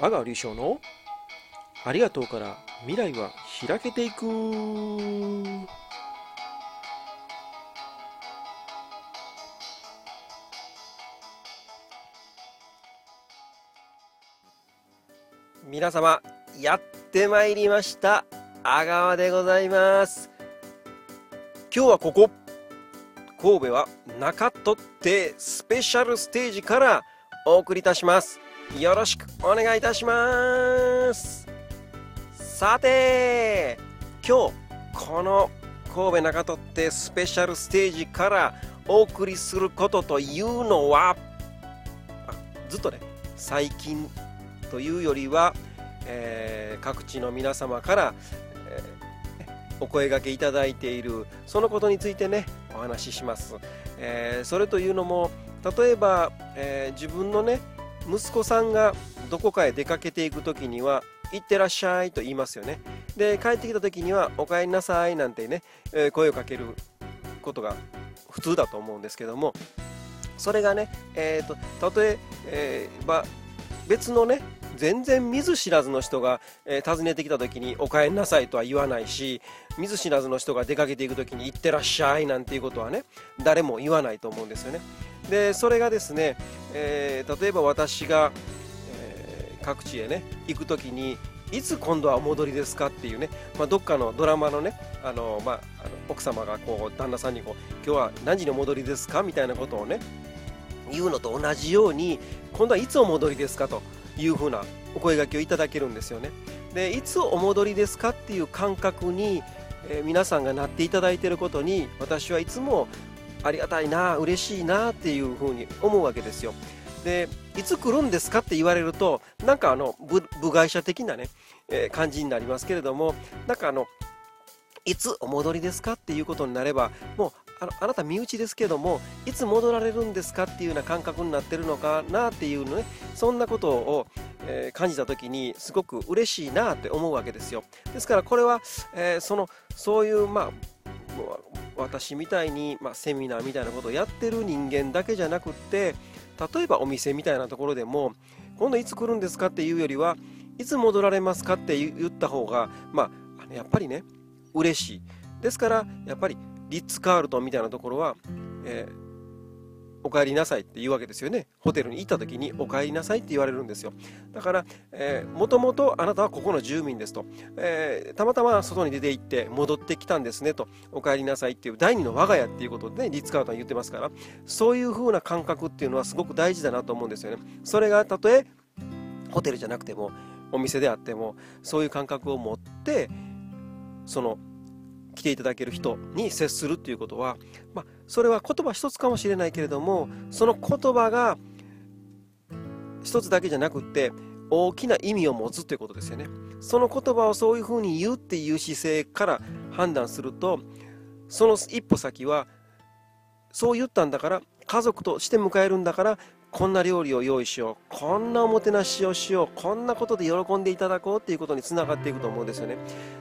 阿川隆翔のありがとうから未来は開けていく。皆様やってまいりました。阿川でございます。今日はここ。神戸は中取ってスペシャルステージからお送りいたします。よろしくお願いいたします。さて今日この神戸中取ってスペシャルステージからお送りすることというのはずっとね最近というよりは、えー、各地の皆様から、えー、お声がけいただいているそのことについてねお話しします、えー、それというのも例えば、え自分のね息子さんがどこかへ出かけていく時には「行ってらっしゃい」と言いますよねで帰ってきた時には「お帰りなさい」なんてね、えー、声をかけることが普通だと思うんですけどもそれがね、えーと、たとええー、別のね全然見ず知らずの人が、えー、訪ねてきた時に「お帰りなさい」とは言わないし見ず知らずの人が出かけていく時に「行ってらっしゃい」なんていうことはね誰も言わないと思うんですよね。でそれがですね、えー、例えば私が、えー、各地へね行く時にいつ今度はお戻りですかっていうね、まあ、どっかのドラマのねあの、まあ、あの奥様がこう旦那さんにこう今日は何時にお戻りですかみたいなことをね言うのと同じように今度はいつお戻りですかというふうなお声がけをいただけるんですよね。でいつお戻りですかっていう感覚に、えー、皆さんがなっていただいていることに私はいつもありがたいな嬉しいなっていうふうに思うわけですよ。でいつ来るんですかって言われるとなんかあの部外者的なね、えー、感じになりますけれどもなんかあのいつお戻りですかっていうことになればもうあのあなた身内ですけどもいつ戻られるんですかっていうような感覚になってるのかなっていうのねそんなことを、えー、感じた時にすごく嬉しいなって思うわけですよ。ですからこれは、えー、そのそういうまあ私みたいに、まあ、セミナーみたいなことをやってる人間だけじゃなくって例えばお店みたいなところでも今度いつ来るんですか？っていうよりはいつ戻られますか？って言った方がまあやっぱりね嬉しい。ですからやっぱりリッツ・カールトンみたいなところは、えーお帰りなさいって言うわけですよね。ホテルに行った時にお帰りなさいって言われるんですよ。だから、もともとあなたはここの住民ですと、えー、たまたま外に出て行って戻ってきたんですねと、お帰りなさいっていう第二の我が家っていうことでね、リッツ・カートン言ってますから、そういう風な感覚っていうのはすごく大事だなと思うんですよね。それがたとえホテルじゃなくても、お店であっても、そういう感覚を持って、その来ていただける人に接するっていうことは、まあ、それは言葉一つかもしれないけれどもその言葉が一つだけじゃなくって大きな意味を持つということですよね。その言葉をそういうふうに言うっていう姿勢から判断するとその一歩先はそう言ったんだから家族として迎えるんだからこんな料理を用意しようこんなおもてなしをしようこんなことで喜んでいただこうっていうことにつながっていくと思うんですよね。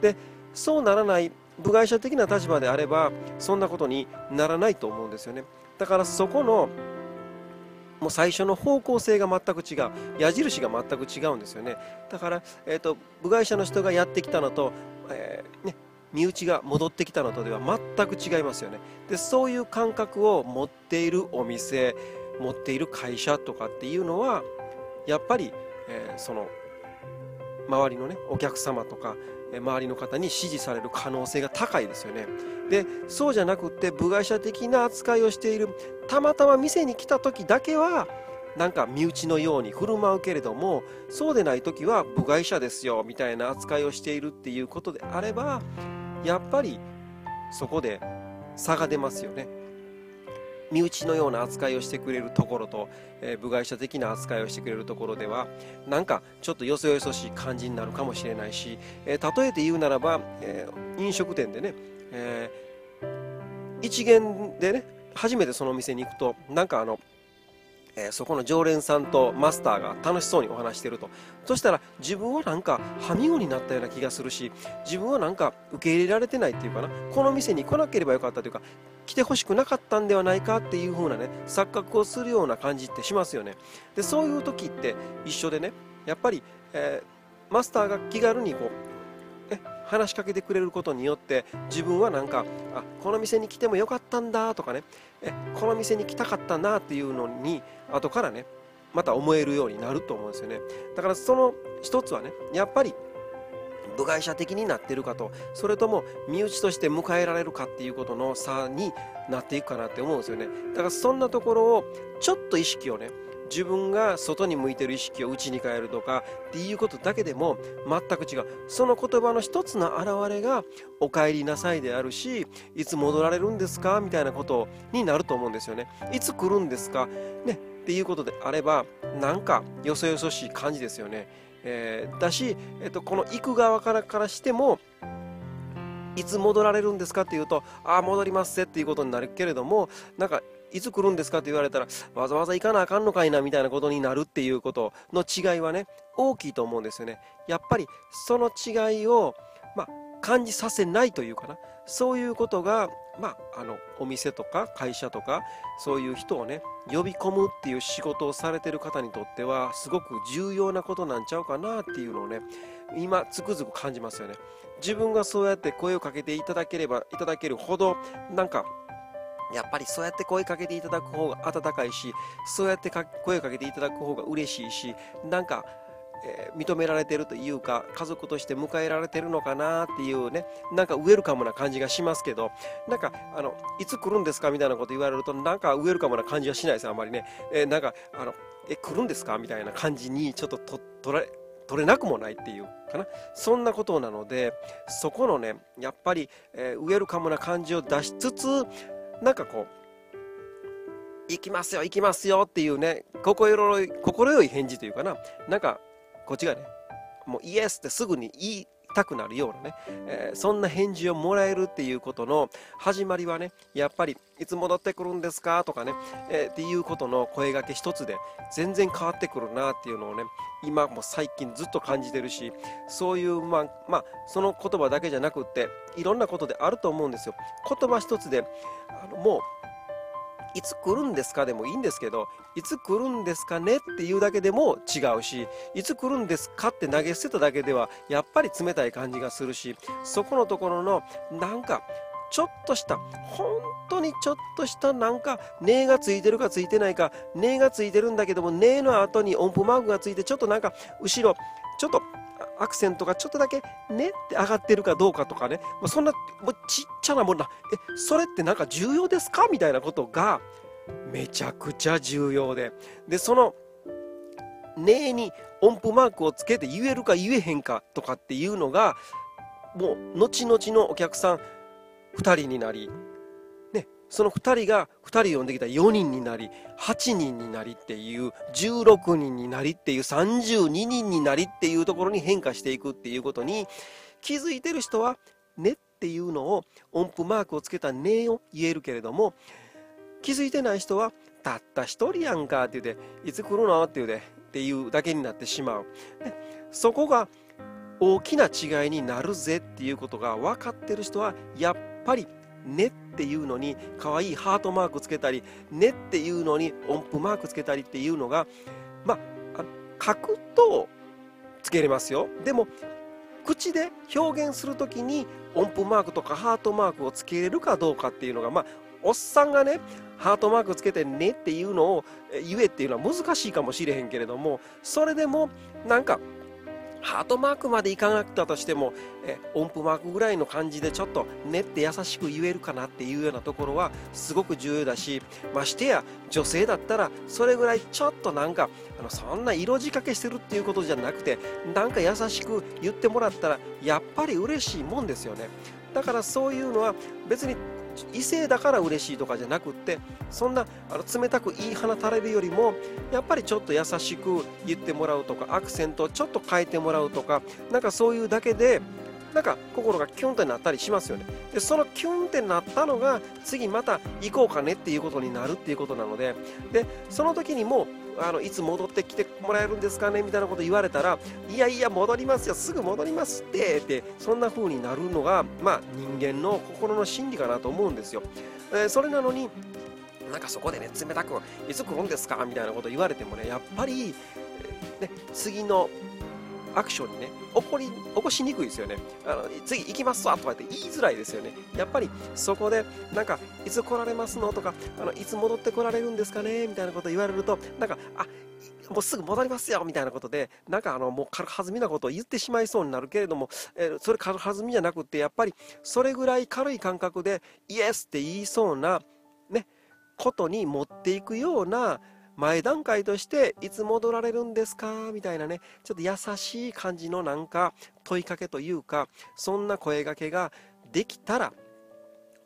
でそうならない部外者的な立場であればそんなことにならないと思うんですよね。だからそこのもう最初の方向性が全く違う。矢印が全く違うんですよね。だから、えーと、部外者の人がやってきたのと、えー、ね、身内が戻ってきたのとでは全く違いますよね。でそういう感覚を持っているお店持っている会社とかっていうのはやっぱり、えー、その周りのねお客様とか周りの方に支持される可能性が高いですよね。でそうじゃなくって部外者的な扱いをしているたまたま店に来た時だけはなんか身内のように振る舞うけれどもそうでない時は部外者ですよみたいな扱いをしているっていうことであればやっぱりそこで差が出ますよね。身内のような扱いをしてくれるところと、えー、部外者的な扱いをしてくれるところではなんかちょっとよそよそしい感じになるかもしれないし、えー、例えて言うならば、えー、飲食店でね、え一元でね初めてそのお店に行くとなんかあのえー、そこの常連さんとマスターが楽しそうにお話してると。そしたら自分はなんかはみごになったような気がするし自分はなんか受け入れられてないっていうかな。この店に来なければよかったというか来てほしくなかったんではないかっていう風なね錯覚をするような感じってしますよね。でそういう時って一緒でねやっぱり、えー、マスターが気軽にこう、話しかけてくれることによって自分はなんかあこの店に来てもよかったんだとかね。えこの店に来たかったなっていうのに後からねまた思えるようになると思うんですよね。だからその一つはねやっぱり部外者的になってるかとそれとも身内として迎えられるかっていうことの差になっていくかなって思うんですよね。だからそんなところをちょっと意識をね自分が外に向いてる意識を内に変えるとかっていうことだけでも全く違う。その言葉の一つの表れが「お帰りなさい」であるし「いつ戻られるんですか?」みたいなことになると思うんですよね。いつ来るんですか？ね。っていうことであればなんかよそよそしい感じですよね。えー、だし、えっと、この行く側からからしてもいつ戻られるんですか？っていうとああ戻りますぜっていうことになるけれどもなんかいつ来るんですかって言われたらわざわざ行かなあかんのかいなみたいなことになるっていうことの違いはね大きいと思うんですよね。やっぱりその違いを、まあ、感じさせないというかな。そういうことがまあ、あのお店とか会社とかそういう人をね呼び込むっていう仕事をされてる方にとってはすごく重要なことなんちゃうかなっていうのをね今つくづく感じますよね。自分がそうやって声をかけていただければいただけるほどなんかやっぱりそうやって声かけていただく方が温かいしそうやって声かけていただく方が嬉しいしなんかえー、認められてるというか家族として迎えられてるのかなっていうねなんかウェルカムな感じがしますけどなんかあのいつ来るんですかみたいなこと言われるとなんかウェルカムな感じはしないですあんまりね、えー、なんかあのえ来るんですか？みたいな感じにちょっとと取れ取れなくもないっていうかな？そんなことなのでそこのねやっぱり、えー、ウェルカムな感じを出しつつなんかこう行きますよ行きますよっていうね心よい心よい返事というかな。なんかこっちがね、もうイエスってすぐに言いたくなるようなね、えー、そんな返事をもらえるっていうことの始まりはね、やっぱりいつ戻ってくるんですか？とかね、えー、っていうことの声がけ一つで全然変わってくるなっていうのをね、今も最近ずっと感じてるし、そういう、まあ、まあ、その言葉だけじゃなくって、いろんなことであると思うんですよ。言葉一つで、あのもういつ来るんですかでもいいんですけど、いつ来るんですかねっていうだけでも違うし、いつ来るんですかって投げ捨てただけでは、やっぱり冷たい感じがするし、そこのところの、なんか、ちょっとした、本当にちょっとしたなんか、ねがついてるかついてないか、ねがついてるんだけども、ねの後に音符マークがついて、ちょっとなんか、後ろ、ちょっとアクセントがちょっとだけねって上がってるかどうかとかね、まあ、そんなもうちちゃなもんな、え、それってなんか重要ですか？みたいなことがめちゃくちゃ重要で、で、その、ねに音符マークをつけて言えるか言えへんかとかっていうのが、もう後々のお客さん2人になり、ねその2人が2人呼んできた4人になり8人になりっていう16人になりっていう32人になりっていうところに変化していくっていうことに気づいてる人は「ね」っていうのを音符マークをつけた「ね」を言えるけれども気づいてない人は「たった1人やんか」って言うて「いつ来るの?」って言うてっていうだけになってしまう。でそこが大きな違いになるぜっていうことが分かってる人はやっぱりねっていうのに可愛いハートマークつけたりねっていうのに音符マークつけたりっていうのがまあ書くとつけれますよでも口で表現する時に音符マークとかハートマークをつけれるかどうかっていうのがまあおっさんがねハートマークつけてねっていうのを言えっていうのは難しいかもしれへんけれどもそれでもなんかハートマークまでいかなかったとしてもえ音符マークぐらいの感じでちょっと練って優しく言えるかなっていうようなところはすごく重要だしましてや女性だったらそれぐらいちょっとなんかあのそんな色仕掛けしてるっていうことじゃなくてなんか優しく言ってもらったらやっぱり嬉しいもんですよね。だからそういうのは別に異性だから嬉しいとかじゃなくってそんなあの冷たく言い放たれるよりもやっぱりちょっと優しく言ってもらうとかアクセントをちょっと変えてもらうとかなんかそういうだけでなんか心がキュンってなったりしますよね。でそのキュンってなったのが次また行こうかねっていうことになるっていうことなのででその時にもうあのいつ戻ってきてもらえるんですかね？みたいなこと言われたらいやいや戻りますよすぐ戻りますってってそんな風になるのがまあ人間の心の心理かなと思うんですよ、えー、それなのになんかそこでね冷たくいつ来るんですか？みたいなこと言われてもねやっぱりね、次のアクションにね起こり起こしにくいですよね。あの次行きますわとかって言いづらいですよね。やっぱりそこでなんかいつ来られますの？とかあのいつ戻ってこられるんですかね？みたいなこと言われるとなんかあもうすぐ戻りますよみたいなことでなんかあのもう軽はずみなことを言ってしまいそうになるけれども、えー、それ軽はずみじゃなくてやっぱりそれぐらい軽い感覚でイエスって言いそうなねことに持っていくような前段階としていつ戻られるんですか？みたいなね。ちょっと優しい感じのなんか問いかけというかそんな声がけができたら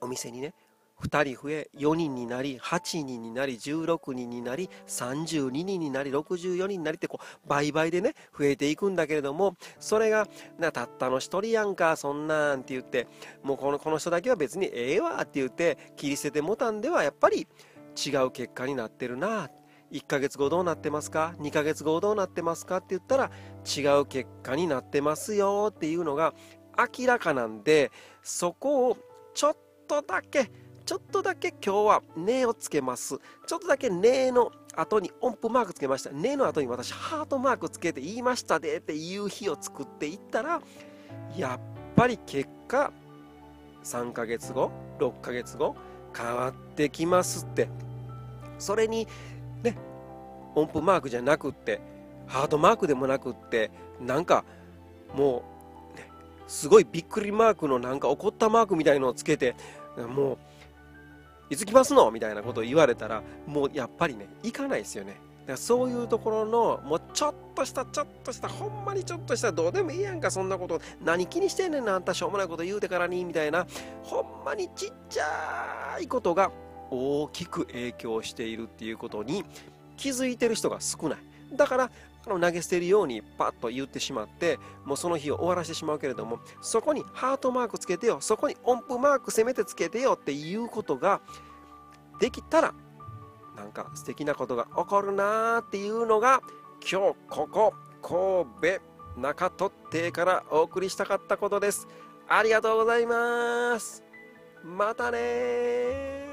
お店にね2人増え4人になり8人になり16人になり32人になり64人になりってこう倍々でね増えていくんだけれどもそれがなたったの1人やんかそんなんって言ってもうこのこの人だけは別にええわって言って切り捨ててもたんではやっぱり違う結果になってるなって1ヶ月後どうなってますか？2ヶ月後どうなってますか？って言ったら違う結果になってますよっていうのが明らかなんでそこをちょっとだけちょっとだけ今日は「ね」をつけます。ちょっとだけ「ね」の後に音符マークつけました「ね」の後に私ハートマークつけて言いましたでっていう日を作っていったらやっぱり結果3ヶ月後6ヶ月後変わってきますって。それに音符マークじゃなくってハートマークでもなくってなんかもう、ね、すごいびっくりマークのなんか怒ったマークみたいのをつけてもういつ来ますの？みたいなことを言われたらもうやっぱりね行かないですよね。だからそういうところのもうちょっとしたちょっとしたほんまにちょっとしたどうでもいいやんかそんなこと何気にしてんねんなあんたしょうもないこと言うてからにみたいなほんまにちっちゃいことが大きく影響しているっていうことに気づいてる人が少ない。だからあの投げ捨てるようにパッと言ってしまってもうその日を終わらせてしまうけれどもそこにハートマークつけてよそこに音符マークせめてつけてよっていうことができたらなんか素敵なことが起こるなーっていうのが今日ここ神戸中取邸からお送りしたかったことです。ありがとうございます。またね